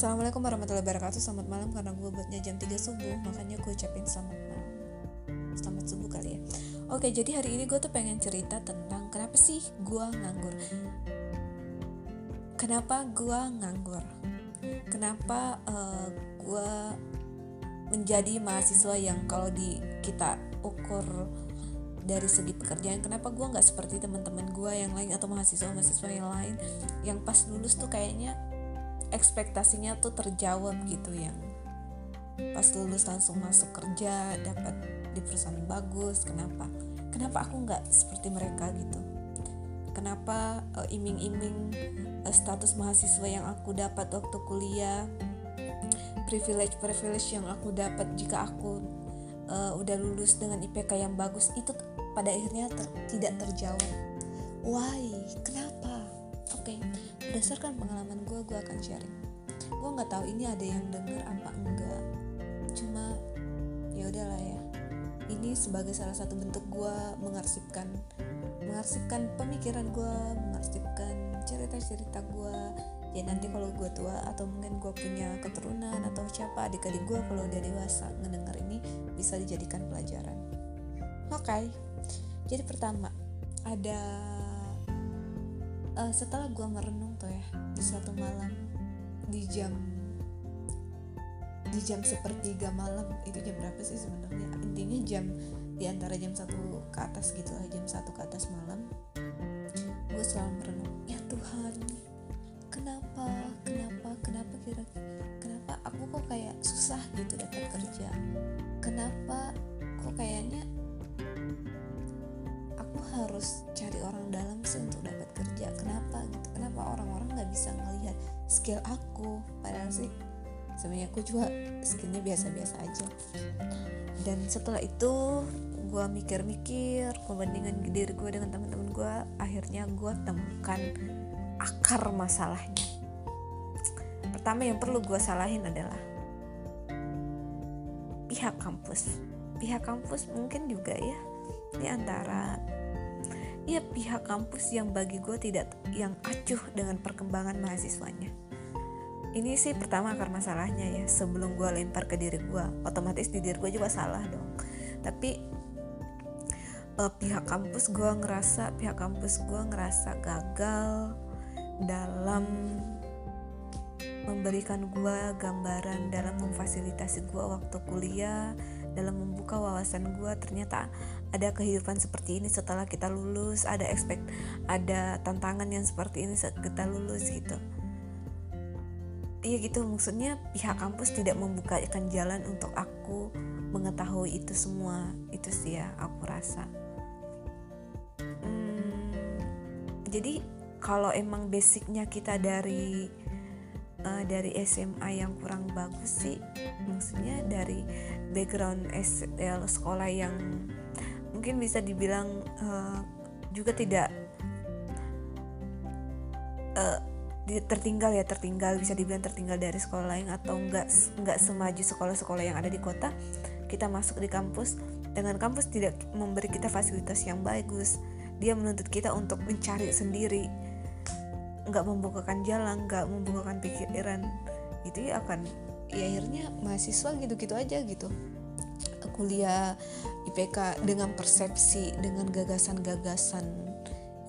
Assalamualaikum warahmatullahi wabarakatuh. Selamat malam karena gue buatnya jam 3 subuh Makanya gue ucapin selamat malam. Selamat subuh kali ya. Oke jadi hari ini gue tuh pengen cerita tentang Kenapa sih gue nganggur. Kenapa gue nganggur? Kenapa uh, gue menjadi mahasiswa yang kalau di kita ukur dari segi pekerjaan kenapa gue nggak seperti teman-teman gue yang lain atau mahasiswa-mahasiswa yang lain yang pas lulus tuh kayaknya ekspektasinya tuh terjawab gitu yang pas lulus langsung masuk kerja dapat di perusahaan bagus kenapa? Kenapa aku nggak seperti mereka gitu? Kenapa uh, iming-iming uh, status mahasiswa yang aku dapat waktu kuliah privilege privilege yang aku dapat jika aku uh, udah lulus dengan IPK yang bagus itu pada akhirnya ter tidak terjawab. Why? Kenapa? Oke. okay berdasarkan pengalaman gue gue akan sharing. Gue nggak tahu ini ada yang denger apa enggak. Cuma ya udahlah ya. Ini sebagai salah satu bentuk gue mengarsipkan mengarsipkan pemikiran gue mengarsipkan cerita-cerita gue ya nanti kalau gue tua atau mungkin gue punya keturunan atau siapa adik-adik gue kalau udah dewasa ngedenger ini bisa dijadikan pelajaran. Oke. Okay. jadi pertama ada uh, setelah gue merenung tuh ya di suatu malam di jam di jam sepertiga malam itu jam berapa sih sebenarnya? Intinya jam di antara jam satu ke atas gitu lah jam satu ke atas malam gue selalu merenung ya Tuhan sih. Sebenarnya aku juga skillnya biasa-biasa aja. Dan setelah itu gue mikir-mikir perbandingan diri gue dengan teman-teman gue akhirnya gue temukan akar masalahnya. Pertama yang perlu gue salahin adalah pihak kampus. Pihak kampus mungkin juga ya di antara ya pihak kampus yang bagi gue tidak yang acuh dengan perkembangan mahasiswanya ini sih pertama akar masalahnya ya. Sebelum gue lempar ke diri gue otomatis di diri gue juga salah dong. Tapi uh, pihak kampus gue ngerasa pihak kampus gue ngerasa gagal dalam memberikan gue gambaran dalam memfasilitasi gue waktu kuliah dalam membuka wawasan gue ternyata ada kehidupan seperti ini setelah kita lulus ada expect ada tantangan yang seperti ini saat kita lulus gitu iya gitu maksudnya pihak kampus tidak membukakan jalan untuk aku mengetahui itu semua. Itu sih ya aku rasa. Hmm, jadi kalau emang basicnya kita dari uh, dari SMA yang kurang bagus sih maksudnya dari background SL sekolah yang mungkin bisa dibilang uh, juga tidak uh, tertinggal ya tertinggal bisa dibilang tertinggal dari sekolah lain atau enggak enggak semaju sekolah-sekolah yang ada di kota kita masuk di kampus. Dengan kampus tidak memberi kita fasilitas yang bagus. Dia menuntut kita untuk mencari sendiri. Nggak membukakan jalan nggak membukakan pikiran. Itu ya akan ya akhirnya mahasiswa gitu-gitu aja gitu. Kuliah IPK dengan persepsi dengan gagasan-gagasan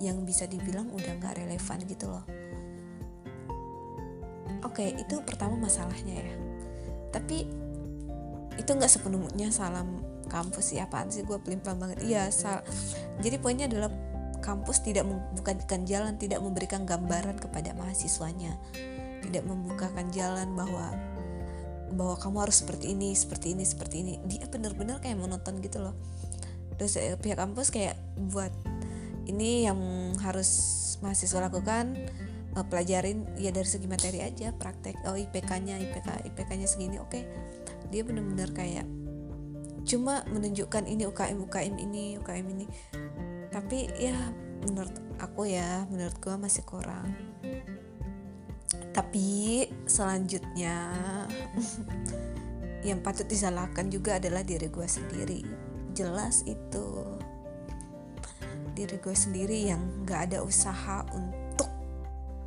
yang bisa dibilang udah nggak relevan gitu loh oke itu pertama masalahnya ya. Tapi itu nggak sepenuhnya salam kampus ya apaan sih gue pelimpah banget. Iya sal jadi poinnya adalah kampus tidak membukakan jalan tidak memberikan gambaran kepada mahasiswanya. Tidak membukakan jalan bahwa bahwa kamu harus seperti ini seperti ini seperti ini. Dia bener-bener kayak monoton gitu loh. Terus eh, pihak kampus kayak buat ini yang harus mahasiswa lakukan uh, pelajarin ya dari segi materi aja praktek oh IPK-nya IPK IPK-nya segini oke. Okay. dia bener-bener kayak cuma menunjukkan ini UKM UKM ini UKM ini. Tapi ya menurut aku ya menurut gue masih kurang. Tapi selanjutnya yang patut disalahkan juga adalah diri gue sendiri. Jelas itu. Diri gue sendiri yang gak ada usaha untuk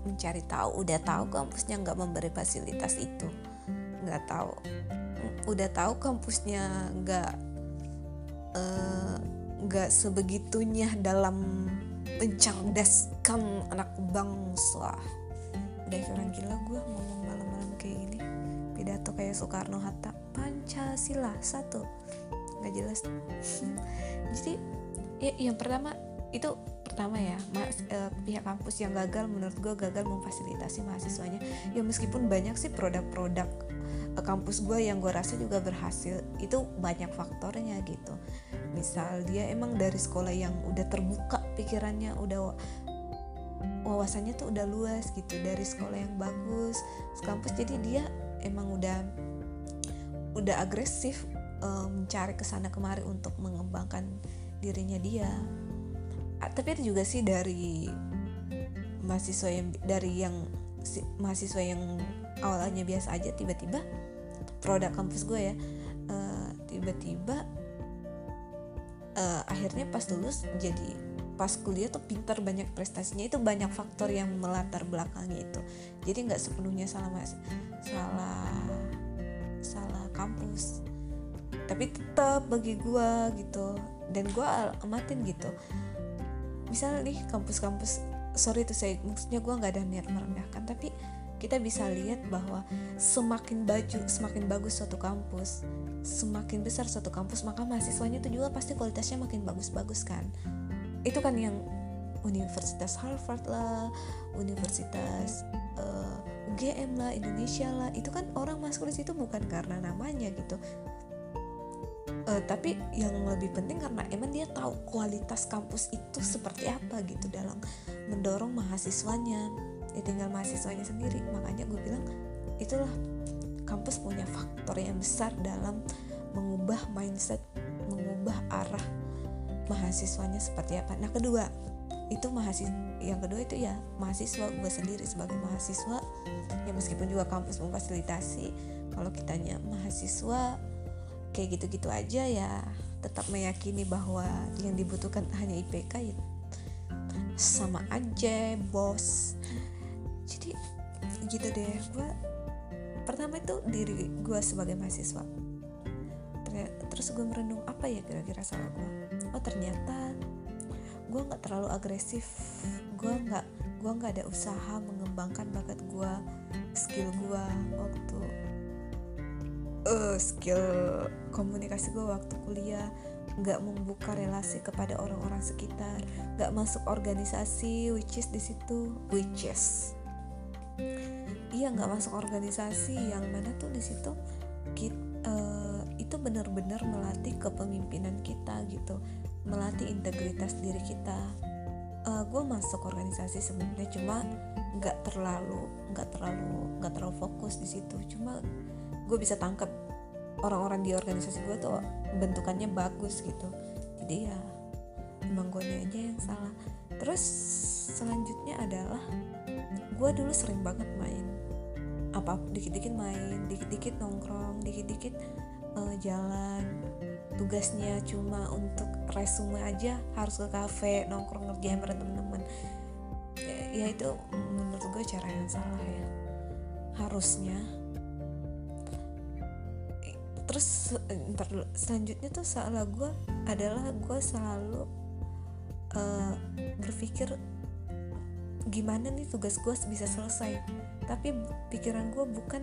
mencari tahu udah tahu kampusnya nggak memberi fasilitas itu. Nggak tahu. Udah tahu kampusnya nggak eh, nggak uh, sebegitunya dalam mencerdaskan anak bangsa. Udah kurang gila gue ngomong malam-malam kayak gini. Pidato kayak Soekarno Hatta. Pancasila satu. Nggak jelas. Jadi ya yang pertama itu pertama ya mas, eh, pihak kampus yang gagal menurut gue gagal memfasilitasi mahasiswanya. Ya meskipun banyak sih produk-produk eh, kampus gue yang gue rasa juga berhasil itu banyak faktornya gitu. Misal dia emang dari sekolah yang udah terbuka pikirannya udah wawasannya tuh udah luas gitu dari sekolah yang bagus kampus jadi dia emang udah udah agresif um, mencari ke sana kemari untuk mengembangkan dirinya dia tapi itu juga sih dari mahasiswa yang dari yang si, mahasiswa yang awalnya biasa aja tiba-tiba produk kampus gue ya uh, tiba-tiba uh, akhirnya pas lulus jadi pas kuliah tuh pintar banyak prestasinya itu banyak faktor yang melatar belakangnya itu. Jadi nggak sepenuhnya salah mas salah salah kampus. Tapi tetap bagi gue gitu dan gue amatin gitu misalnya nih kampus-kampus sorry tuh saya maksudnya gue nggak ada niat merendahkan tapi kita bisa lihat bahwa semakin baju semakin bagus suatu kampus semakin besar suatu kampus maka mahasiswanya itu juga pasti kualitasnya makin bagus-bagus kan. Itu kan yang Universitas Harvard lah Universitas uh, eh, UGM lah Indonesia lah itu kan orang masuk di situ bukan karena namanya gitu uh, tapi yang lebih penting karena emang dia tahu kualitas kampus itu seperti apa gitu dalam mendorong mahasiswanya. Ya tinggal mahasiswanya sendiri. Makanya gue bilang itulah kampus punya faktor yang besar dalam mengubah mindset mengubah arah mahasiswanya seperti apa. Nah kedua itu mahasiswa yang kedua itu ya mahasiswa gue sendiri sebagai mahasiswa. Ya meskipun juga kampus memfasilitasi kalau kitanya mahasiswa kayak gitu-gitu aja ya tetap meyakini bahwa yang dibutuhkan hanya IPK ya sama aja bos. Jadi gitu deh. Gue pertama itu diri gue sebagai mahasiswa. Terus gue merenung apa ya kira-kira salah gue oh ternyata gue nggak terlalu agresif. Gue nggak gue nggak ada usaha mengembangkan bakat gue skill gue waktu uh, skill komunikasi gue waktu kuliah nggak membuka relasi kepada orang-orang sekitar nggak masuk organisasi which is di situ which is. Iya nggak masuk organisasi yang mana tuh di situ kita uh, itu benar-benar melatih kepemimpinan kita gitu melatih integritas diri kita. Uh, eh, gue masuk organisasi sebenarnya cuma nggak terlalu nggak terlalu nggak terlalu fokus di situ. Cuma gue bisa tangkap orang-orang di organisasi gue tuh bentukannya bagus gitu. Jadi ya emang gue aja yang salah. Terus selanjutnya adalah gue dulu sering banget main. Apa dikit-dikit main dikit-dikit nongkrong dikit-dikit uh, jalan. Tugasnya cuma untuk resume aja harus ke kafe nongkrong ngerjain bareng temen-temen. Ya, ya itu menurut gue cara yang salah ya. Harusnya terus ntar selanjutnya tuh salah gue adalah gue selalu uh, berpikir gimana nih tugas gue bisa selesai. Tapi pikiran gue bukan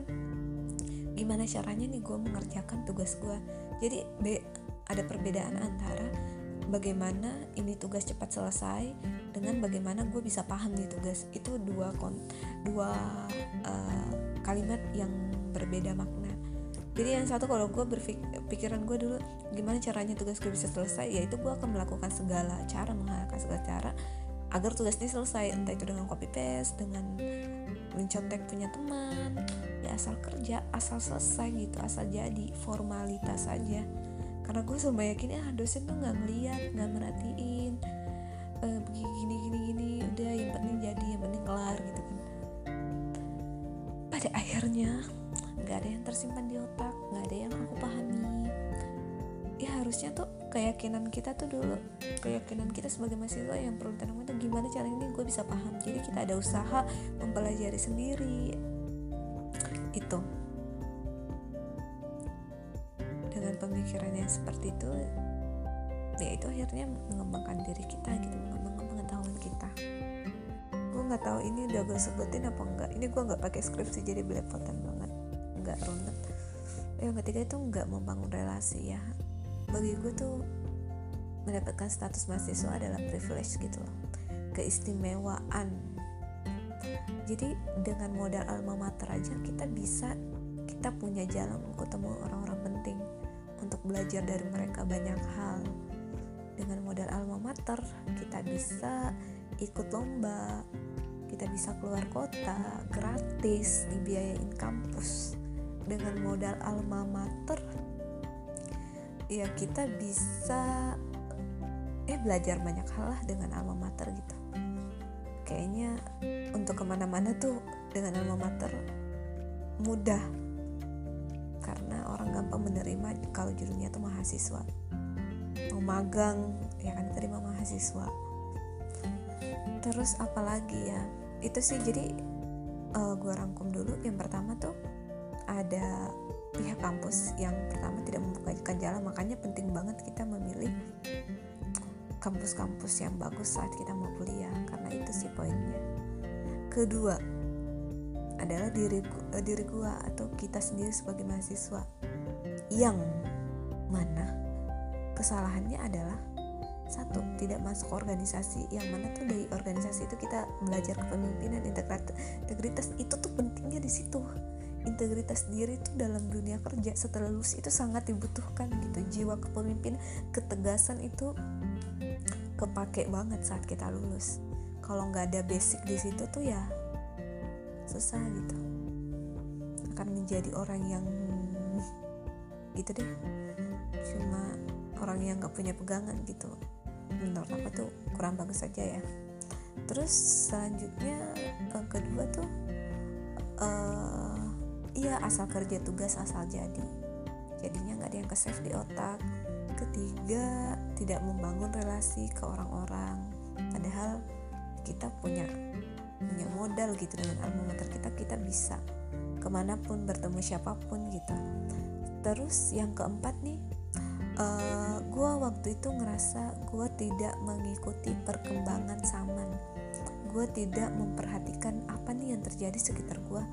gimana caranya nih gue mengerjakan tugas gue jadi be, ada perbedaan antara bagaimana ini tugas cepat selesai dengan bagaimana gue bisa paham nih tugas. Itu dua kon dua uh, kalimat yang berbeda makna jadi yang satu kalau gue berpikiran gue dulu gimana caranya tugas gue bisa selesai yaitu gue akan melakukan segala cara menghalalkan segala cara agar tugas ini selesai. Entah itu dengan copy paste dengan mencontek punya teman ya asal kerja asal selesai gitu asal jadi formalitas saja karena gue selalu yakin ah dosen tuh nggak ngeliat nggak merhatiin eh, begini gini gini udah yang penting jadi yang penting kelar gitu kan. Pada akhirnya nggak ada yang tersimpan di otak nggak ada yang aku pahami. Ya harusnya tuh keyakinan kita tuh dulu keyakinan kita sebagai mahasiswa yang perlu ditanam itu gimana cara ini gue bisa paham. Jadi kita ada usaha mempelajari sendiri. Itu. Dengan pemikiran yang seperti itu ya itu akhirnya mengembangkan diri kita gitu mengembangkan pengetahuan kita. Gue nggak tahu ini udah gue sebutin apa enggak. Ini gue nggak pakai skripsi jadi belepotan nggak runut yang ketiga itu nggak membangun relasi ya. Bagi gue tuh mendapatkan status mahasiswa adalah privilege gitu loh. Keistimewaan. Jadi dengan modal alma mater aja kita bisa kita punya jalan ketemu orang-orang penting untuk belajar dari mereka banyak hal. Dengan modal alma mater kita bisa ikut lomba kita bisa keluar kota gratis dibiayain kampus dengan modal alma mater ya kita bisa eh belajar banyak hal lah dengan alma mater gitu. Kayaknya untuk ke mana-mana tuh dengan alma mater mudah karena orang gampang menerima kalau judulnya tuh mahasiswa. Mau magang ya kan terima mahasiswa. Terus apalagi ya itu sih jadi uh, gua rangkum dulu. Yang pertama tuh ada pihak kampus yang pertama tidak membukakan jalan makanya penting banget kita memilih kampus-kampus yang bagus saat kita mau kuliah karena itu sih poinnya. Kedua adalah diri uh, diri gua atau kita sendiri sebagai mahasiswa yang mana kesalahannya adalah satu tidak masuk organisasi yang mana tuh dari organisasi itu kita belajar kepemimpinan integritas itu tuh pentingnya di situ integritas diri itu dalam dunia kerja setelah lulus itu sangat dibutuhkan gitu. Jiwa kepemimpinan ketegasan itu kepake banget saat kita lulus. Kalau nggak ada basic di situ tuh ya susah gitu. Akan menjadi orang yang gitu deh. Cuma orang yang nggak punya pegangan gitu. Menurut aku tuh kurang bagus saja ya. Terus selanjutnya uh, kedua tuh uh, iya asal kerja tugas asal jadi. Jadinya nggak ada yang ke save di otak. Ketiga tidak membangun relasi ke orang-orang. Padahal kita punya punya modal gitu. Dengan alma mater kita kita bisa ke mana pun bertemu siapa pun gitu. Terus yang keempat nih uh, eh, gue waktu itu ngerasa gue tidak mengikuti perkembangan zaman. Gue tidak memperhatikan apa nih yang terjadi sekitar gue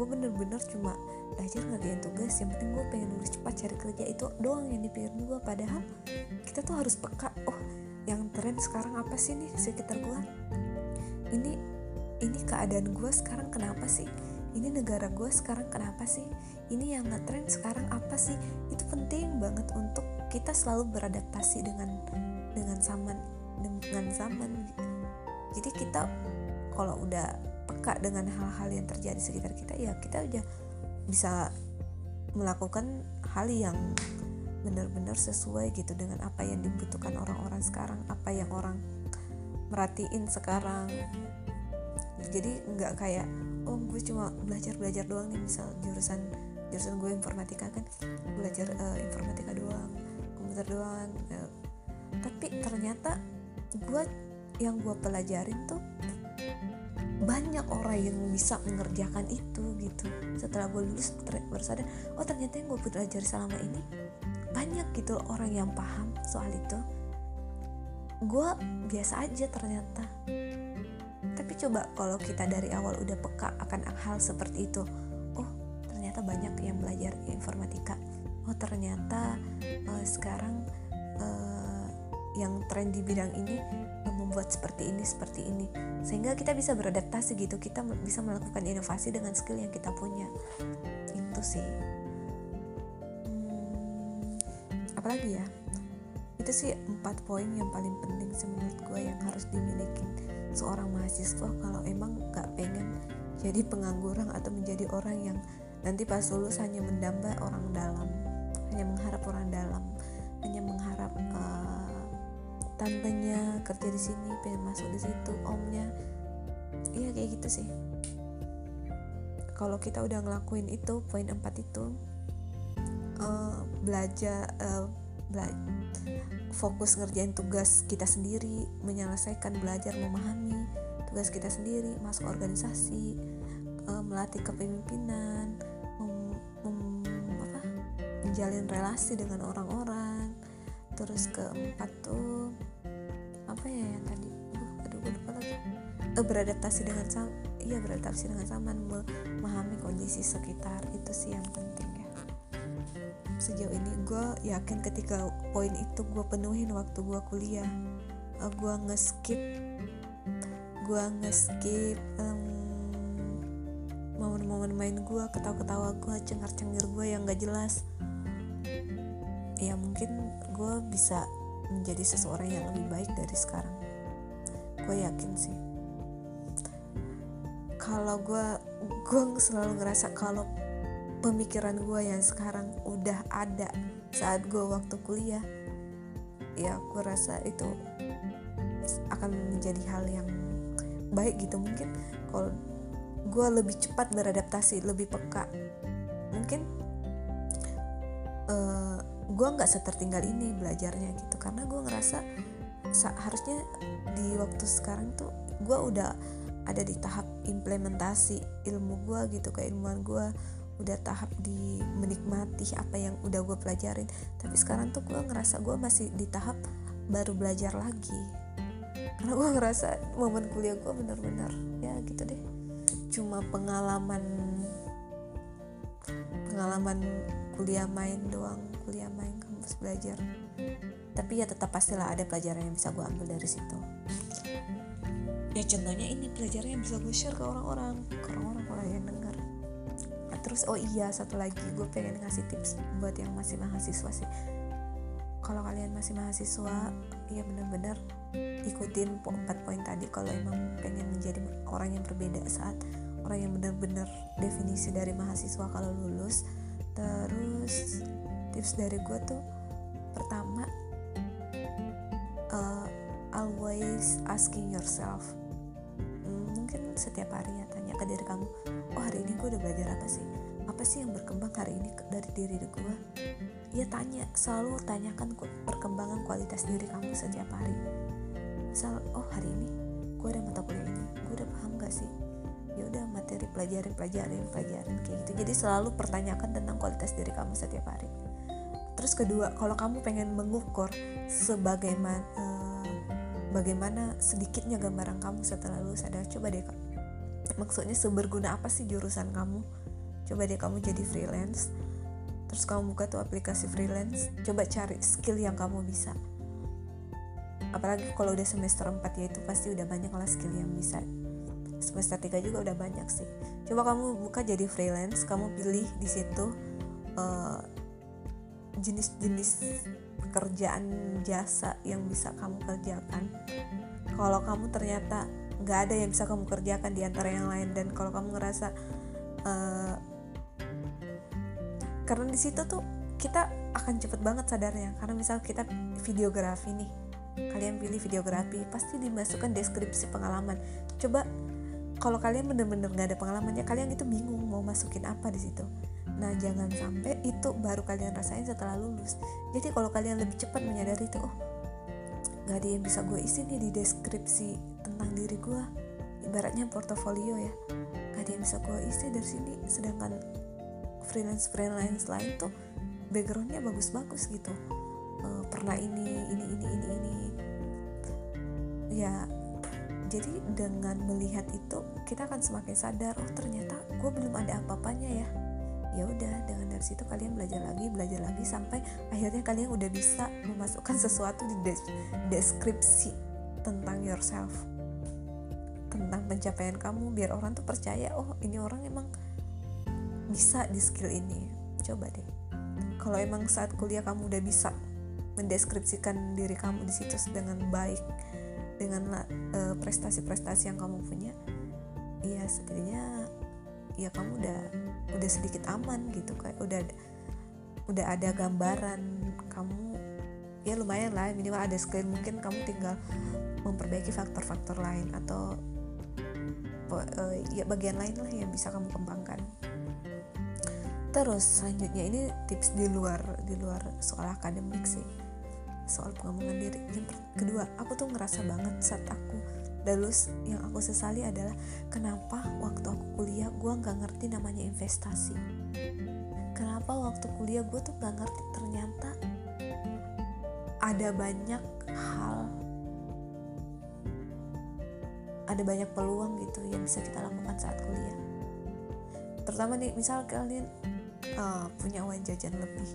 gue bener-bener cuma belajar ngerjain tugas yang penting gue pengen lulus cepat cari kerja itu doang yang dipikirin gue padahal kita tuh harus peka oh yang tren sekarang apa sih nih sekitar gue ini ini keadaan gue sekarang kenapa sih? Ini negara gue sekarang kenapa sih? Ini yang ngetren sekarang apa sih? Itu penting banget untuk kita selalu beradaptasi dengan dengan zaman dengan zaman. Jadi kita kalau udah peka dengan hal-hal yang terjadi sekitar kita ya kita aja bisa melakukan hal yang benar-benar sesuai gitu dengan apa yang dibutuhkan orang-orang sekarang apa yang orang merhatiin sekarang. Jadi nggak kayak oh gue cuma belajar belajar doang nih misal jurusan jurusan gue informatika kan belajar uh, informatika doang komputer doang uh, tapi ternyata gue yang gue pelajarin tuh banyak orang yang bisa mengerjakan itu gitu. Setelah gue lulus baru sadar oh ternyata yang gue belajar selama ini banyak gitu orang yang paham soal itu. Gue biasa aja ternyata. Tapi coba kalau kita dari awal udah peka akan hal seperti itu oh ternyata banyak yang belajar informatika. Oh ternyata uh, sekarang uh, yang tren di bidang ini membuat seperti ini seperti ini. Sehingga kita bisa beradaptasi gitu. Kita bisa melakukan inovasi dengan skill yang kita punya. Itu sih. Hmm, apalagi ya? Itu sih empat poin yang paling penting sih menurut gue yang harus dimiliki seorang mahasiswa kalau emang gak pengen jadi pengangguran atau menjadi orang yang nanti pas lulus hanya mendamba orang dalam hanya mengharap orang dalam hanya mengharap uh, tantenya kerja di sini pengen masuk di situ omnya. Iya kayak gitu sih. Kalau kita udah ngelakuin itu poin empat itu uh, belajar uh, fokus ngerjain tugas kita sendiri menyelesaikan belajar memahami tugas kita sendiri masuk organisasi uh, melatih kepemimpinan menjalin relasi dengan orang-orang. Terus keempat tuh apa ya yang tadi? Uh, aduh gue lupa lagi. Uh, beradaptasi dengan sama iya beradaptasi dengan zaman memahami kondisi sekitar itu sih yang penting ya. Sejauh ini gue yakin ketika poin itu gue penuhin waktu gue kuliah uh, gue ngeskip gue ngeskip um, momen-momen main gue ketawa-ketawa gue cengar-cengir gue yang gak jelas. Ya mungkin gue bisa menjadi seseorang yang lebih baik dari sekarang. Gue yakin sih. Kalau gue gue selalu ngerasa kalau pemikiran gue yang sekarang udah ada saat gue waktu kuliah ya gue rasa itu akan menjadi hal yang baik gitu. Mungkin kalau gue lebih cepat beradaptasi lebih peka mungkin uh, eh, gue nggak setertinggal ini belajarnya gitu karena gue ngerasa harusnya di waktu sekarang tuh gue udah ada di tahap implementasi ilmu gue gitu keilmuan gue udah tahap di menikmati apa yang udah gue pelajarin. Tapi sekarang tuh gue ngerasa gue masih di tahap baru belajar lagi. Karena gue ngerasa momen kuliah gue bener-bener ya gitu deh. Cuma pengalaman pengalaman kuliah main doang kuliah main kampus belajar tapi ya tetap pastilah ada pelajaran yang bisa gue ambil dari situ. Ya contohnya ini pelajaran yang bisa gue share ke orang-orang. Ke orang-orang yang dengar nah, terus oh iya satu lagi gue pengen ngasih tips buat yang masih mahasiswa sih. Kalau kalian masih mahasiswa ya bener-bener ikutin empat poin tadi. Kalau emang pengen menjadi orang yang berbeda saat orang yang bener-bener definisi dari mahasiswa kalau lulus. Terus tips dari gue tuh pertama always asking yourself setiap hari ya tanya ke diri kamu oh hari ini gue udah belajar apa sih? Apa sih yang berkembang hari ini dari diri gue ya tanya selalu tanyakan perkembangan kualitas diri kamu setiap hari. Misal oh hari ini gue ada mata kuliah ini gue udah paham gak sih? Ya udah materi pelajarin pelajarin pelajarin kayak gitu. Jadi selalu pertanyakan tentang kualitas diri kamu setiap hari. Terus kedua kalau kamu pengen mengukur sebagaimana bagaimana sedikitnya gambaran kamu setelah lulus? Adalah coba deh maksudnya seberguna apa sih jurusan kamu? Coba deh kamu jadi freelance terus kamu buka tuh aplikasi freelance coba cari skill yang kamu bisa. Apalagi kalau udah semester 4 ya itu pasti udah banyak lah skill yang bisa. Semester 3 juga udah banyak sih. Coba kamu buka jadi freelance kamu pilih di situ uh, jenis-jenis pekerjaan jasa yang bisa kamu kerjakan. Kalau kamu ternyata nggak ada yang bisa kamu kerjakan di antara yang lain dan kalau kamu ngerasa uh, karena di situ tuh kita akan cepet banget sadarnya. Karena misal kita videografi nih kalian pilih videografi pasti dimasukkan deskripsi pengalaman. Coba kalau kalian bener-bener nggak ada pengalamannya kalian itu bingung mau masukin apa di situ nah jangan sampai itu baru kalian rasain setelah lulus. Jadi kalau kalian lebih cepat menyadari itu oh nggak ada yang bisa gue isi nih di deskripsi tentang diri gue ibaratnya portofolio ya. Gak ada yang bisa gue isi dari sini. Sedangkan freelance freelance lain tuh backgroundnya bagus-bagus gitu. Uh, pernah ini ini ini ini ini. Ya jadi dengan melihat itu kita akan semakin sadar oh ternyata gue belum ada apa-apanya ya ya udah dengan dari situ kalian belajar lagi belajar lagi sampai akhirnya kalian udah bisa memasukkan sesuatu di des deskripsi tentang yourself tentang pencapaian kamu biar orang tuh percaya oh ini orang emang bisa di skill ini. Coba deh. Kalau emang saat kuliah kamu udah bisa mendeskripsikan diri kamu di situ dengan baik dengan uh, prestasi-prestasi yang kamu punya ya setidaknya ya kamu udah udah sedikit aman gitu kayak udah udah ada gambaran kamu ya lumayan lah minimal ada skill mungkin kamu tinggal memperbaiki faktor-faktor lain atau uh, ya bagian lain lah yang bisa kamu kembangkan. Terus selanjutnya ini tips di luar di luar soal akademik sih soal pengembangan diri. Yang kedua aku tuh ngerasa banget saat aku lulus yang aku sesali adalah kenapa waktu aku kuliah gue nggak ngerti namanya investasi? Kenapa waktu kuliah gue tuh nggak ngerti ternyata ada banyak hal ada banyak peluang gitu yang bisa kita lakukan saat kuliah. Terutama nih misal kalian uh, punya uang jajan lebih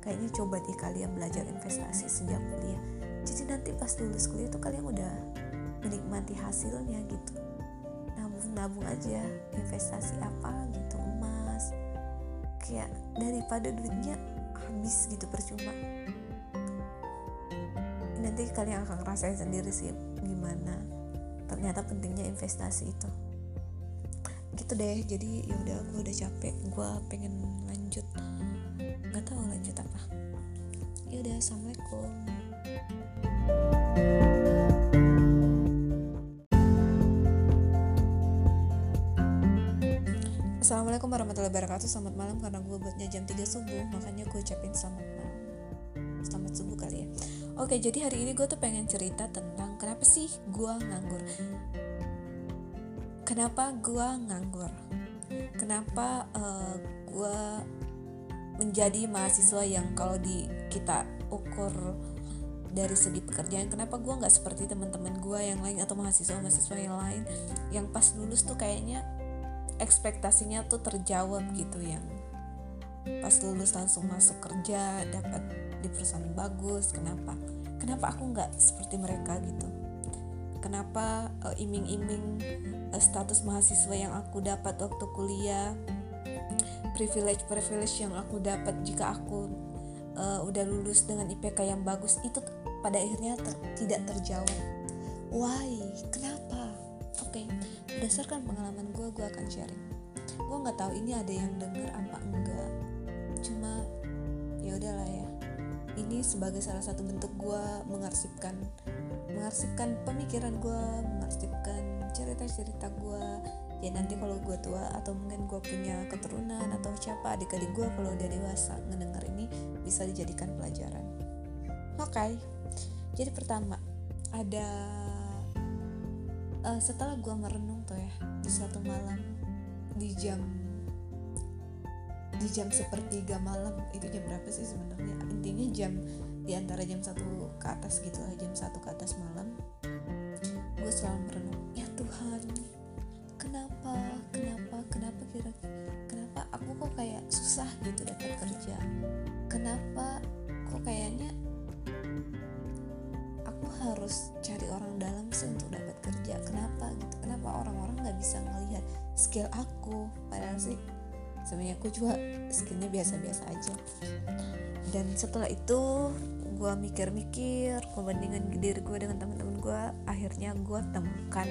kayaknya coba deh kalian belajar investasi sejak kuliah. Jadi nanti pas lulus kuliah tuh kalian udah menikmati hasilnya gitu. Nabung-nabung aja investasi apa gitu emas. Kayak daripada duitnya habis gitu percuma. Nanti kalian akan ngerasain sendiri sih gimana ternyata pentingnya investasi itu. Gitu deh jadi ya udah gue udah capek. Gue pengen lanjut. Nggak tahu lanjut apa. Ya udah assalamualaikum Assalamualaikum warahmatullahi wabarakatuh. Selamat malam karena gue buatnya jam 3 subuh Makanya gue ucapin selamat malam. Selamat subuh kali ya. Oke jadi hari ini gue tuh pengen cerita tentang Kenapa sih gue nganggur? Kenapa gue nganggur? Kenapa uh, eh, gue menjadi mahasiswa yang kalau di kita ukur dari segi pekerjaan kenapa gue nggak seperti teman-teman gue yang lain atau mahasiswa mahasiswa yang lain yang pas lulus tuh kayaknya ekspektasinya tuh terjawab gitu yang pas lulus langsung masuk kerja dapat di perusahaan bagus kenapa? Kenapa aku nggak seperti mereka gitu? Kenapa uh, iming-iming uh, status mahasiswa yang aku dapat waktu kuliah privilege privilege yang aku dapat jika aku uh, udah lulus dengan IPK yang bagus itu pada akhirnya ter tidak terjawab. Why? Kenapa? Oke. okay berdasarkan pengalaman gue gue akan sharing. Gue nggak tahu ini ada yang denger apa enggak. Cuma ya udahlah ya. Ini sebagai salah satu bentuk gue mengarsipkan mengarsipkan pemikiran gue mengarsipkan cerita-cerita gue ya nanti kalau gue tua atau mungkin gue punya keturunan atau siapa adik-adik gue kalau udah dewasa ngedengar ini bisa dijadikan pelajaran. Oke. Okay. jadi pertama ada uh, setelah gue merenung tuh ya di suatu malam di jam di jam sepertiga malam itu jam berapa sih sebenarnya? Intinya jam di antara jam satu ke atas gitu lah jam satu ke atas malam gue selalu merenung ya Tuhan sebenarnya aku juga skillnya biasa-biasa aja. Dan setelah itu gue mikir-mikir perbandingan diri gue dengan teman-teman gue akhirnya gue temukan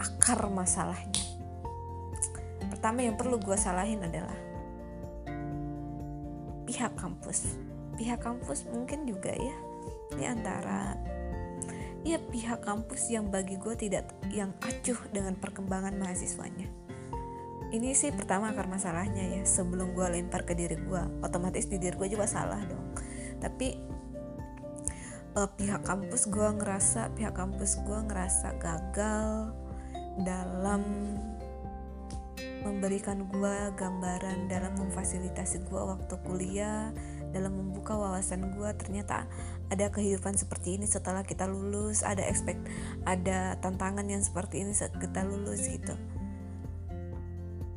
akar masalahnya. Pertama yang perlu gue salahin adalah pihak kampus. Pihak kampus mungkin juga ya ini antara ya pihak kampus yang bagi gue tidak yang acuh dengan perkembangan mahasiswanya ini sih pertama akar masalahnya ya. Sebelum gue lempar ke diri gue otomatis di diri gue juga salah dong. Tapi uh, pihak kampus gue ngerasa pihak kampus gue ngerasa gagal dalam memberikan gue gambaran dalam memfasilitasi gue waktu kuliah dalam membuka wawasan gue ternyata ada kehidupan seperti ini setelah kita lulus ada expect ada tantangan yang seperti ini saat kita lulus gitu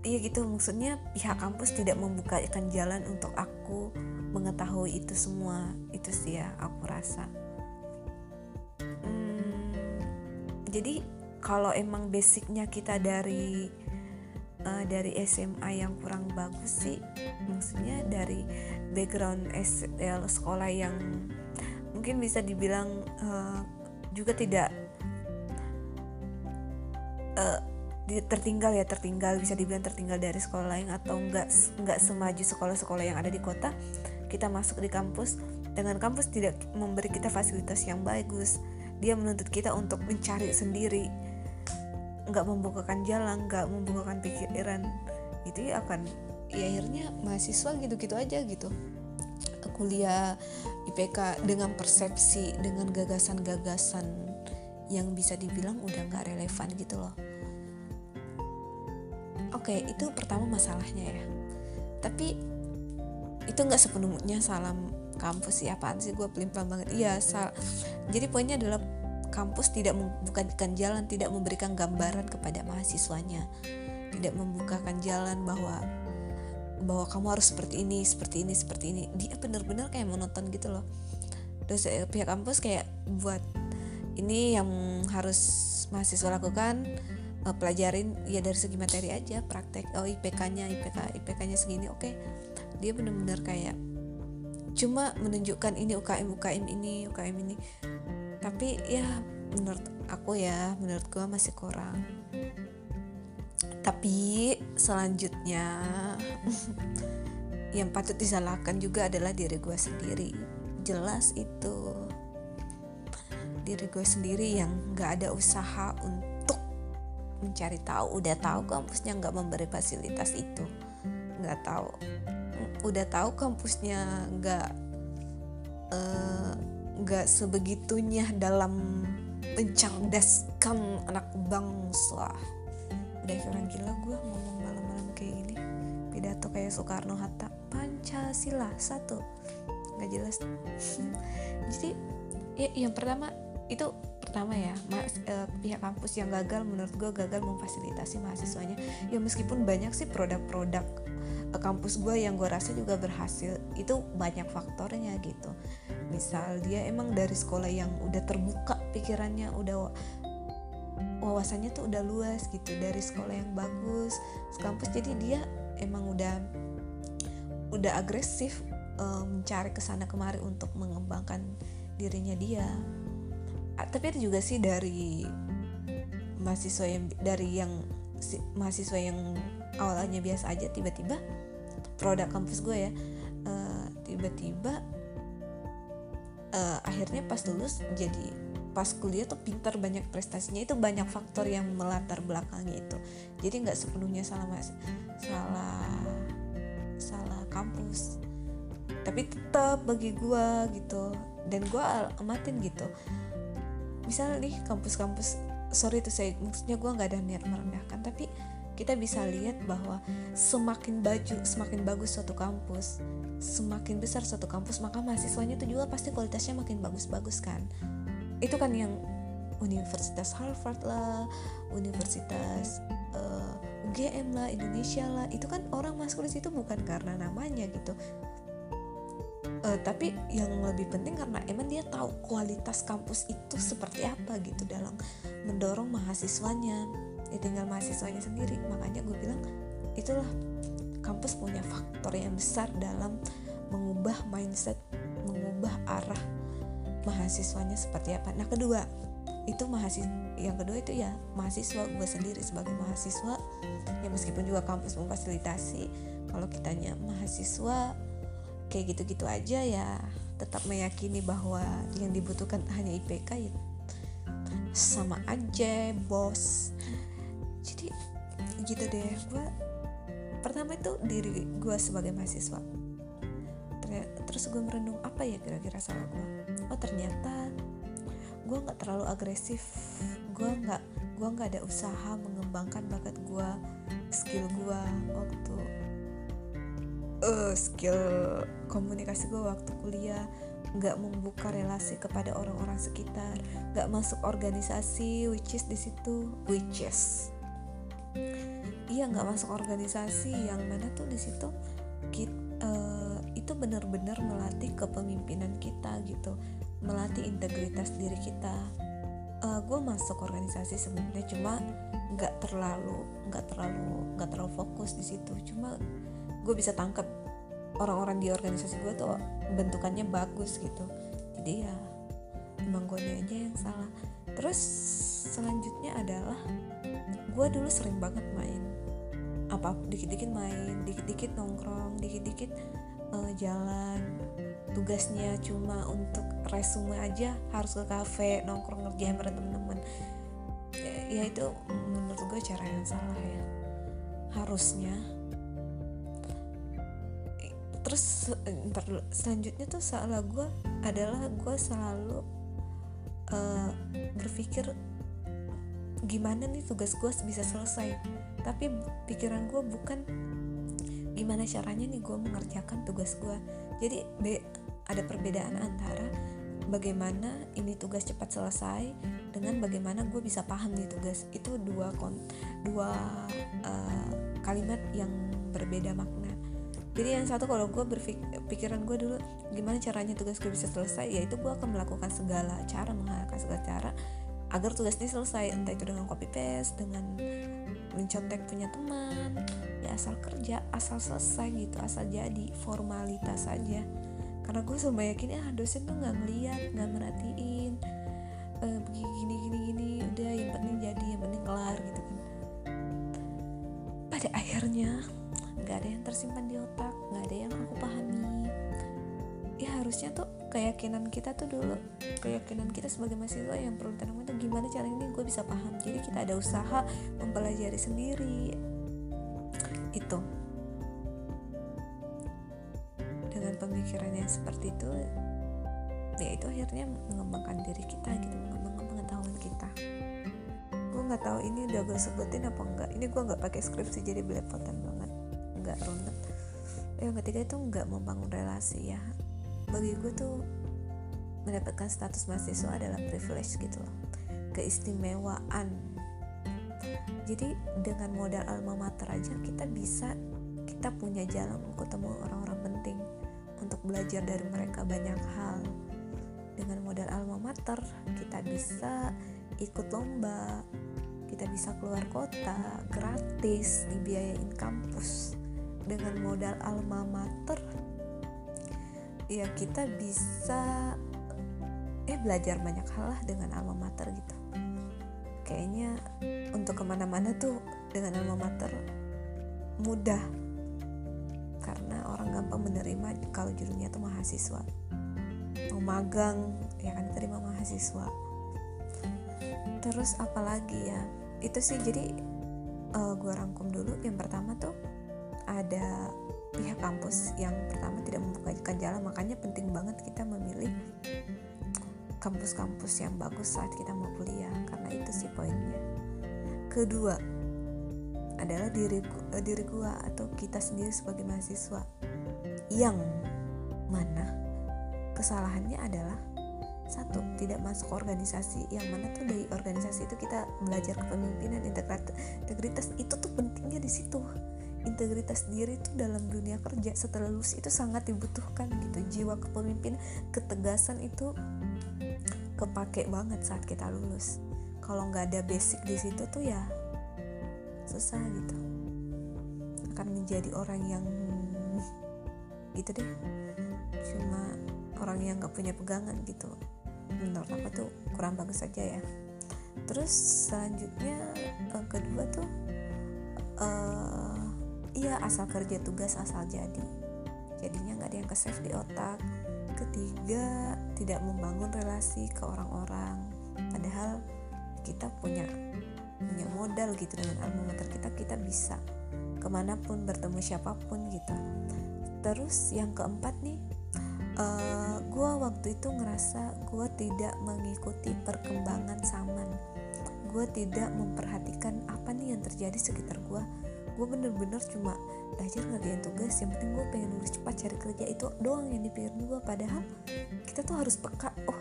iya gitu maksudnya pihak kampus tidak membukakan jalan untuk aku mengetahui itu semua. Itu sih ya aku rasa. Hmm, jadi kalau emang basicnya kita dari uh, dari SMA yang kurang bagus sih maksudnya dari background S, ya, sekolah yang mungkin bisa dibilang uh, juga tidak uh, tertinggal ya tertinggal bisa dibilang tertinggal dari sekolah lain atau enggak enggak semaju sekolah-sekolah yang ada di kota kita masuk di kampus. Dengan kampus tidak memberi kita fasilitas yang bagus. Dia menuntut kita untuk mencari sendiri. Nggak membukakan jalan nggak membukakan pikiran. Itu ya akan ya akhirnya mahasiswa gitu-gitu aja gitu. Kuliah IPK dengan persepsi dengan gagasan-gagasan yang bisa dibilang udah nggak relevan gitu loh oke itu pertama masalahnya ya. Tapi itu nggak sepenuhnya salam kampus ya apaan sih gue pelimpah banget. Iya sal jadi poinnya adalah kampus tidak membukakan jalan tidak memberikan gambaran kepada mahasiswanya. Tidak membukakan jalan bahwa bahwa kamu harus seperti ini seperti ini seperti ini. Dia bener-bener kayak menonton gitu loh. Terus eh, pihak kampus kayak buat ini yang harus mahasiswa lakukan uh, pelajarin ya dari segi materi aja praktek oh IPK-nya IPK IPK-nya segini oke. Okay. dia bener-bener kayak cuma menunjukkan ini UKM UKM ini UKM ini. Tapi ya menurut aku ya menurut gue masih kurang. Tapi selanjutnya yang patut disalahkan juga adalah diri gue sendiri. Jelas itu. Diri gue sendiri yang gak ada usaha untuk mencari tahu udah tahu kampusnya nggak memberi fasilitas itu. Nggak tahu. Udah tahu kampusnya nggak eh, nggak uh, sebegitunya dalam mencerdaskan anak bangsa. Udah orang gila gue ngomong malam-malam kayak gini. Pidato kayak Soekarno Hatta. Pancasila satu. Nggak jelas. Jadi ya, yang pertama itu pertama ya mas, eh, pihak kampus yang gagal menurut gue gagal memfasilitasi mahasiswanya. Ya meskipun banyak sih produk-produk eh, kampus gue yang gue rasa juga berhasil itu banyak faktornya gitu. Misal dia emang dari sekolah yang udah terbuka pikirannya udah wawasannya tuh udah luas gitu dari sekolah yang bagus kampus jadi dia emang udah udah agresif um, mencari ke sana kemari untuk mengembangkan dirinya dia tapi ada juga sih dari mahasiswa yang dari yang si, mahasiswa yang awalnya biasa aja tiba-tiba produk kampus gue ya uh, tiba-tiba uh, akhirnya pas lulus jadi pas kuliah tuh pintar banyak prestasinya itu banyak faktor yang melatar belakangnya itu. Jadi nggak sepenuhnya salah mas salah salah kampus tapi tetap bagi gue gitu. Dan gue amatin gitu misalnya nih kampus-kampus sorry itu saya maksudnya gue nggak ada niat merendahkan tapi kita bisa lihat bahwa semakin baju semakin bagus suatu kampus semakin besar suatu kampus maka mahasiswanya itu juga pasti kualitasnya makin bagus-bagus kan? Itu kan yang Universitas Harvard lah Universitas uh, eh, UGM lah Indonesia lah itu kan orang masuk di situ bukan karena namanya gitu uh, tapi yang lebih penting karena emang dia tahu kualitas kampus itu seperti apa gitu dalam mendorong mahasiswanya. Ya tinggal mahasiswanya sendiri. Makanya gue bilang itulah kampus punya faktor yang besar dalam mengubah mindset mengubah arah mahasiswanya seperti apa. Nah kedua itu mahasiswa yang kedua itu ya mahasiswa gue sendiri sebagai mahasiswa. Ya meskipun juga kampus memfasilitasi kalau kitanya mahasiswa kayak gitu-gitu aja ya tetap meyakini bahwa yang dibutuhkan hanya IPK ya sama aja bos. Jadi gitu deh. Gue pertama itu diri gue sebagai mahasiswa. Terus gue merenung apa ya kira-kira salah gue oh ternyata gue nggak terlalu agresif. Gue nggak gue nggak ada usaha mengembangkan bakat gue skill gue waktu uh, skill komunikasi gue waktu kuliah nggak membuka relasi kepada orang-orang sekitar nggak masuk organisasi which is di situ which is. Iya nggak masuk organisasi yang mana tuh di situ uh, itu benar-benar melatih kepemimpinan kita gitu melatih integritas diri kita. Uh, eh, gue masuk organisasi sebenarnya cuma nggak terlalu nggak terlalu nggak terlalu fokus di situ cuma gue bisa tangkap orang-orang di organisasi gue tuh bentukannya bagus gitu. Jadi ya emang gue aja yang salah. Terus selanjutnya adalah gue dulu sering banget main. Apa dikit-dikit main dikit-dikit nongkrong dikit-dikit uh, jalan. Tugasnya cuma untuk resume aja harus ke kafe nongkrong ngerjain bareng temen-temen. Ya, ya itu menurut gue cara yang salah ya. Harusnya terus ntar selanjutnya tuh salah gue adalah gue selalu uh, berpikir gimana nih tugas gue bisa selesai. Tapi pikiran gue bukan gimana caranya nih gue mengerjakan tugas gue jadi be ada perbedaan antara bagaimana ini tugas cepat selesai dengan bagaimana gue bisa paham nih tugas. Itu dua kon dua uh, kalimat yang berbeda makna jadi yang satu kalau gue berpikiran gue dulu gimana caranya tugas gue bisa selesai yaitu gue akan melakukan segala cara menghalalkan segala cara agar tugas ini selesai. Entah itu dengan copy paste dengan mencontek punya teman ya asal kerja asal selesai gitu asal jadi formalitas saja karena gue selalu yakin ya dosen tuh nggak ngeliat nggak merhatiin keyakinan kita tuh dulu keyakinan kita sebagai mahasiswa yang perlu tanam itu gimana caranya gue bisa paham. Jadi kita ada usaha mempelajari sendiri. Itu. Dengan pemikiran yang seperti itu ya itu akhirnya mengembangkan diri kita gitu mengembangkan pengetahuan kita. Gue nggak tahu ini udah gue sebutin apa enggak ini gue nggak pakai skripsi jadi belepotan banget. Nggak runut. Yang ketiga itu nggak membangun relasi ya bagi gue tuh mendapatkan status mahasiswa adalah privilege gitu loh. Keistimewaan. Jadi dengan modal alma mater aja kita bisa kita punya jalan untuk ketemu orang-orang penting untuk belajar dari mereka banyak hal. Dengan modal alma mater kita bisa ikut lomba kita bisa keluar kota gratis dibiayain kampus. Dengan modal alma mater ya kita bisa eh belajar banyak hal lah dengan alma mater gitu. Kayaknya untuk ke mana-mana tuh dengan alma mater mudah. Karena orang gampang menerima kalau judulnya tuh mahasiswa. Mau magang ya kan terima mahasiswa. Terus apalagi ya itu sih jadi uh, eh, gue rangkum dulu. Yang pertama tuh ada pihak kampus yang pertama tidak membukakan jalan makanya penting banget kita memilih kampus-kampus yang bagus saat kita mau kuliah karena itu sih poinnya. Kedua adalah diri uh, diri gua atau kita sendiri sebagai mahasiswa yang mana kesalahannya adalah satu tidak masuk organisasi yang mana tuh dari organisasi itu kita belajar kepemimpinan integritas itu tuh pentingnya di situ integritas diri itu dalam dunia kerja setelah lulus itu sangat dibutuhkan gitu. Jiwa kepemimpinan ketegasan itu kepake banget saat kita lulus. Kalau nggak ada basic di situ tuh ya susah gitu. Akan menjadi orang yang gitu deh. Cuma orang yang nggak punya pegangan gitu. Menurut aku tuh kurang bagus saja ya. Terus selanjutnya uh, kedua tuh uh, iya asal kerja tugas asal jadi. Jadinya nggak ada yang ke save di otak. Ketiga tidak membangun relasi ke orang-orang. Padahal kita punya punya modal gitu. Dengan alma mater kita kita bisa ke mana pun bertemu siapa pun gitu. Terus yang keempat nih uh, eh, gue waktu itu ngerasa gue tidak mengikuti perkembangan zaman. Gue tidak memperhatikan apa nih yang terjadi sekitar gue gue bener-bener cuma belajar ngerjain tugas yang penting gue pengen lulus cepat cari kerja itu doang yang dipikirin gue padahal kita tuh harus peka oh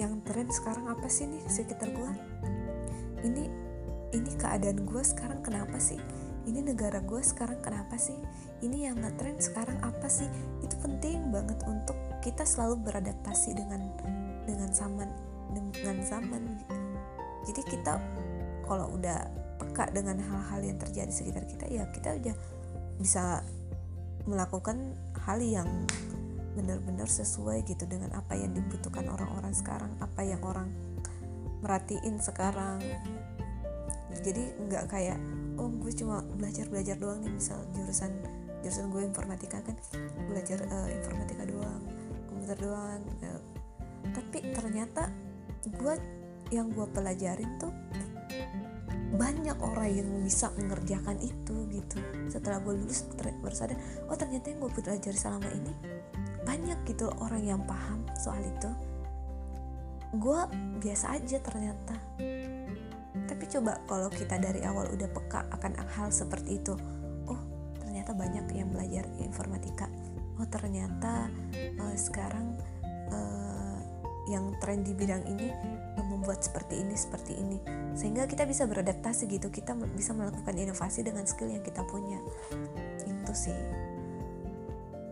yang tren sekarang apa sih nih sekitar gue ini ini keadaan gue sekarang kenapa sih? Ini negara gue sekarang kenapa sih? Ini yang ngetren sekarang apa sih? Itu penting banget untuk kita selalu beradaptasi dengan dengan zaman dengan zaman. Jadi kita kalau udah peka dengan hal-hal yang terjadi sekitar kita ya kita udah bisa melakukan hal yang benar-benar sesuai gitu dengan apa yang dibutuhkan orang-orang sekarang apa yang orang merhatiin sekarang. Jadi nggak kayak oh gue cuma belajar belajar doang nih misal jurusan jurusan gue informatika kan belajar uh, informatika doang komputer doang uh, tapi ternyata gue yang gue pelajarin tuh banyak orang yang bisa mengerjakan itu gitu. Setelah gue lulus baru sadar oh ternyata yang gue pelajari selama ini banyak gitu orang yang paham soal itu. Gue biasa aja ternyata. Tapi coba kalau kita dari awal udah peka akan hal seperti itu oh ternyata banyak yang belajar informatika. Oh ternyata uh, sekarang uh, yang tren di bidang ini membuat seperti ini seperti ini. Sehingga kita bisa beradaptasi gitu. Kita bisa melakukan inovasi dengan skill yang kita punya. Itu sih.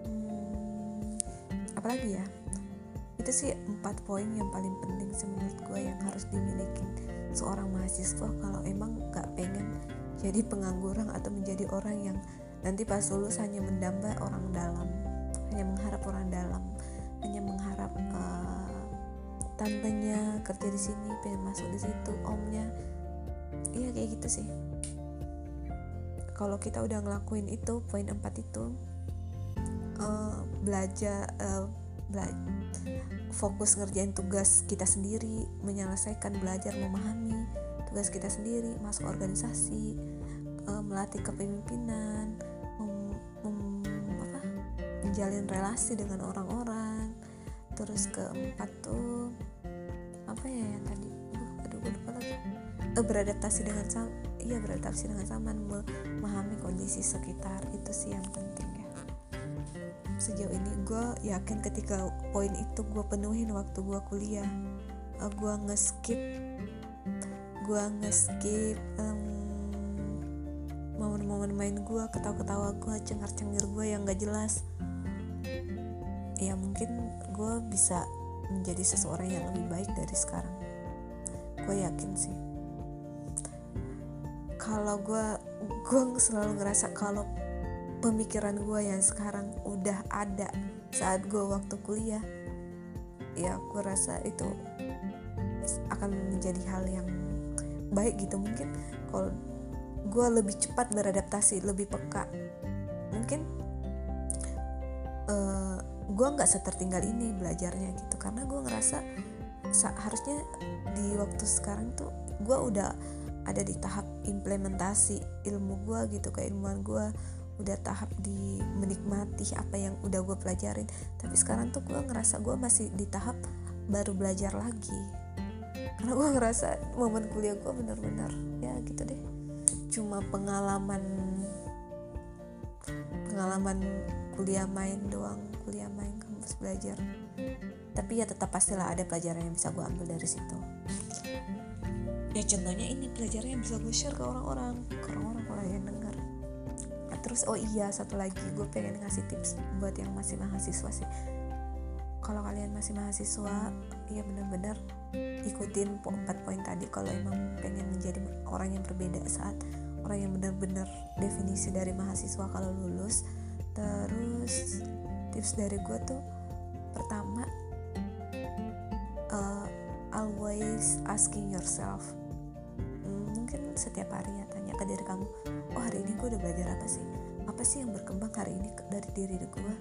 Hmm, apalagi ya? Itu sih empat poin yang paling penting sih menurut gue yang harus dimiliki seorang mahasiswa kalau emang gak pengen jadi pengangguran atau menjadi orang yang nanti pas lulus hanya mendamba orang dalam hanya mengharap orang dalam tantenya kerja di sini pengen masuk di situ omnya. Iya kayak gitu sih. Kalau kita udah ngelakuin itu poin empat itu uh, belajar uh, bela fokus ngerjain tugas kita sendiri menyelesaikan belajar memahami tugas kita sendiri masuk organisasi uh, melatih kepemimpinan menjalin relasi dengan orang-orang. Terus keempat tuh apa ya yang tadi? Uh, aduh gue lupa lagi. Uh, beradaptasi dengan sam iya beradaptasi dengan zaman memahami kondisi sekitar itu sih yang penting ya. Sejauh ini gue yakin ketika poin itu gue penuhin waktu gue kuliah uh, gue ngeskip gue ngeskip um, momen-momen main gue ketawa-ketawa gue cengar-cengir gue yang gak jelas. Ya mungkin gue bisa menjadi seseorang yang lebih baik dari sekarang. Gue yakin sih. Kalau gue gue selalu ngerasa kalau pemikiran gue yang sekarang udah ada saat gue waktu kuliah ya gue rasa itu akan menjadi hal yang baik gitu. Mungkin kalau gue lebih cepat beradaptasi lebih peka mungkin uh, gue nggak setertinggal ini belajarnya gitu. Karena gue ngerasa harusnya di waktu sekarang tuh gue udah ada di tahap implementasi ilmu gue gitu keilmuan gue udah tahap di menikmati apa yang udah gue pelajarin. Tapi sekarang tuh gue ngerasa gue masih di tahap baru belajar lagi. Karena gue ngerasa momen kuliah gue bener-bener ya gitu deh. Cuma pengalaman pengalaman kuliah main doang kuliah main kampus belajar. Tapi ya tetap pastilah ada pelajaran yang bisa gue ambil dari situ. Ya contohnya ini pelajaran yang bisa gue share ke orang-orang. Ke orang-orang orang yang dengar nah, terus oh iya satu lagi gue pengen ngasih tips buat yang masih mahasiswa sih. Kalau kalian masih mahasiswa ya bener-bener ikutin empat poin tadi. Kalau emang pengen menjadi orang yang berbeda saat orang yang benar-benar definisi dari mahasiswa kalau lulus terus tips dari gue tuh pertama uh, always asking yourself hmm, mungkin setiap hari ya tanya ke diri kamu oh hari ini gue udah belajar apa sih? Apa sih yang berkembang hari ini dari diri gue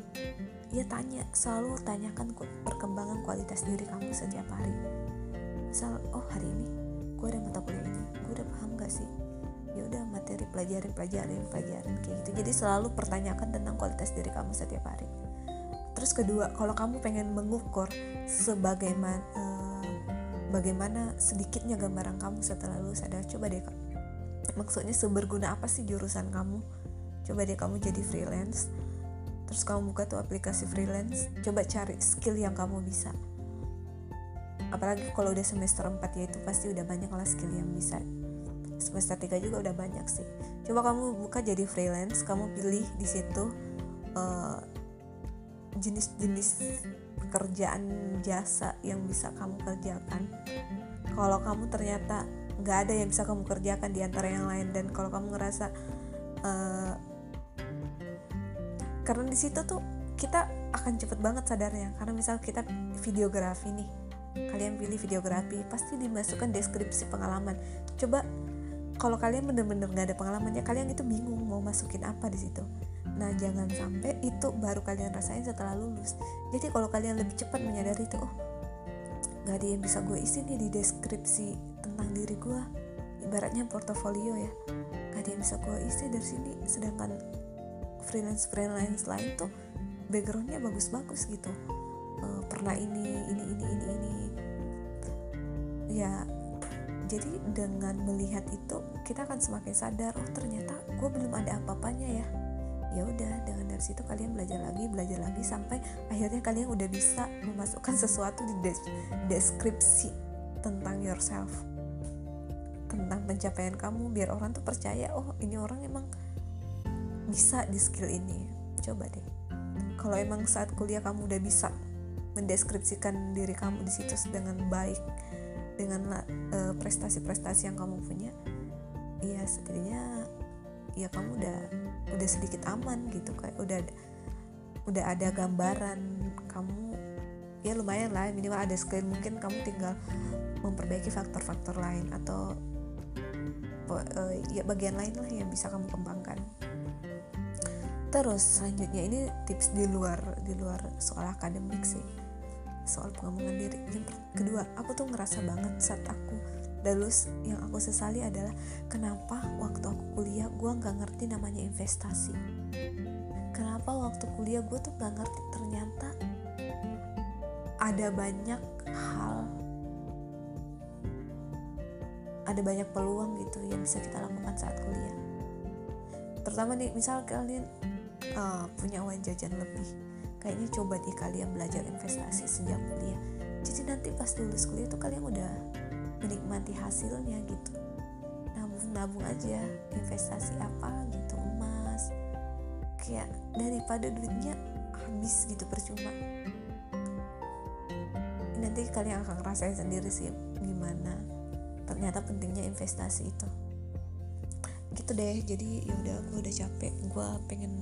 ya tanya selalu tanyakan perkembangan kualitas diri kamu setiap hari. Misal oh hari ini gue ada mata kuliah ini gue udah paham gak sih? Ya udah materi pelajarin pelajarin pelajarin kayak gitu. Jadi selalu pertanyakan tentang kualitas diri kamu setiap hari terus kedua kalau kamu pengen mengukur sebagaimana uh, bagaimana sedikitnya gambaran kamu setelah lulus ada coba deh maksudnya seberguna apa sih jurusan kamu? Coba deh kamu jadi freelance terus kamu buka tuh aplikasi freelance coba cari skill yang kamu bisa. Apalagi kalau udah semester 4 ya itu pasti udah banyak lah skill yang bisa. Semester 3 juga udah banyak sih. Coba kamu buka jadi freelance kamu pilih di situ uh, jenis-jenis pekerjaan jasa yang bisa kamu kerjakan. Kalau kamu ternyata nggak ada yang bisa kamu kerjakan di antara yang lain dan kalau kamu ngerasa uh, karena di situ tuh kita akan cepet banget sadarnya. Karena misal kita videografi nih kalian pilih videografi pasti dimasukkan deskripsi pengalaman. Coba kalau kalian bener-bener gak ada pengalamannya kalian itu bingung mau masukin apa di situ nah jangan sampai itu baru kalian rasain setelah lulus. Jadi kalau kalian lebih cepat menyadari itu oh gak ada yang bisa gue isi nih di deskripsi tentang diri gue ibaratnya portofolio ya. Gak ada yang bisa gue isi dari sini. Sedangkan freelance freelance lain tuh backgroundnya bagus-bagus gitu. Uh, pernah ini ini ini ini ini. Ya jadi dengan melihat itu kita akan semakin sadar oh ternyata gue belum ada apa-apanya ya ya udah dengan dari situ kalian belajar lagi belajar lagi sampai akhirnya kalian udah bisa memasukkan sesuatu di des deskripsi tentang yourself tentang pencapaian kamu biar orang tuh percaya oh ini orang emang bisa di skill ini. Coba deh. Kalau emang saat kuliah kamu udah bisa mendeskripsikan diri kamu di situ dengan baik dengan eh, prestasi-prestasi uh, yang kamu punya ya setidaknya ya kamu udah udah sedikit aman gitu kayak udah udah ada gambaran kamu ya lumayan lah minimal ada screen mungkin kamu tinggal memperbaiki faktor-faktor lain atau uh, ya bagian lain lah yang bisa kamu kembangkan. Terus selanjutnya ini tips di luar di luar soal akademik sih soal pengembangan diri. Yang kedua aku tuh ngerasa banget saat aku dan lulus yang aku sesali adalah kenapa waktu aku kuliah gue nggak ngerti namanya investasi? Kenapa waktu kuliah gue tuh nggak ngerti ternyata ada banyak hal ada banyak peluang gitu yang bisa kita lakukan saat kuliah. Terutama nih misal kalian uh, punya uang jajan lebih kayaknya coba nih kalian belajar investasi sejak kuliah. Jadi nanti pas lulus kuliah tuh kalian udah menikmati hasilnya gitu. Nabung-nabung aja investasi apa gitu emas. Kayak daripada duitnya habis gitu percuma. Nanti kalian akan ngerasain sendiri sih gimana ternyata pentingnya investasi itu. Gitu deh jadi ya udah gue udah capek. Gue pengen